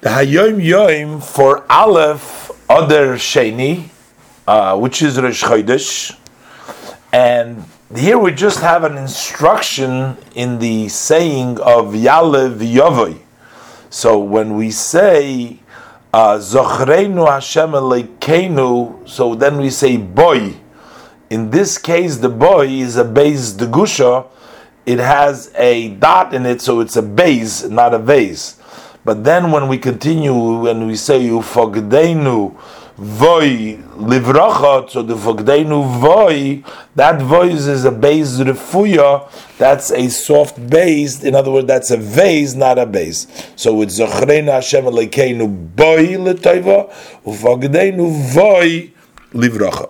The Hayom Yom for Aleph Adar Sheni, uh, which is Rosh Chodesh, and here we just have an instruction in the saying of Yalev Yavoy. So when we say uh, Zochreinu Hashem Elekeinu, so then we say boy. In this case, the boy is a base degusha. It has a dot in it, so it's a base, not a vase. But then when we continue, when we say Ufogdeinu Voi Livracha, so the Fogdeinu Voi, that voice is a base refuya, that's a soft base, in other words, that's a vase, not a base. So it's Zochreinu Hashem Elekeinu Boi Letaiva, Ufogdeinu Voi Livracha.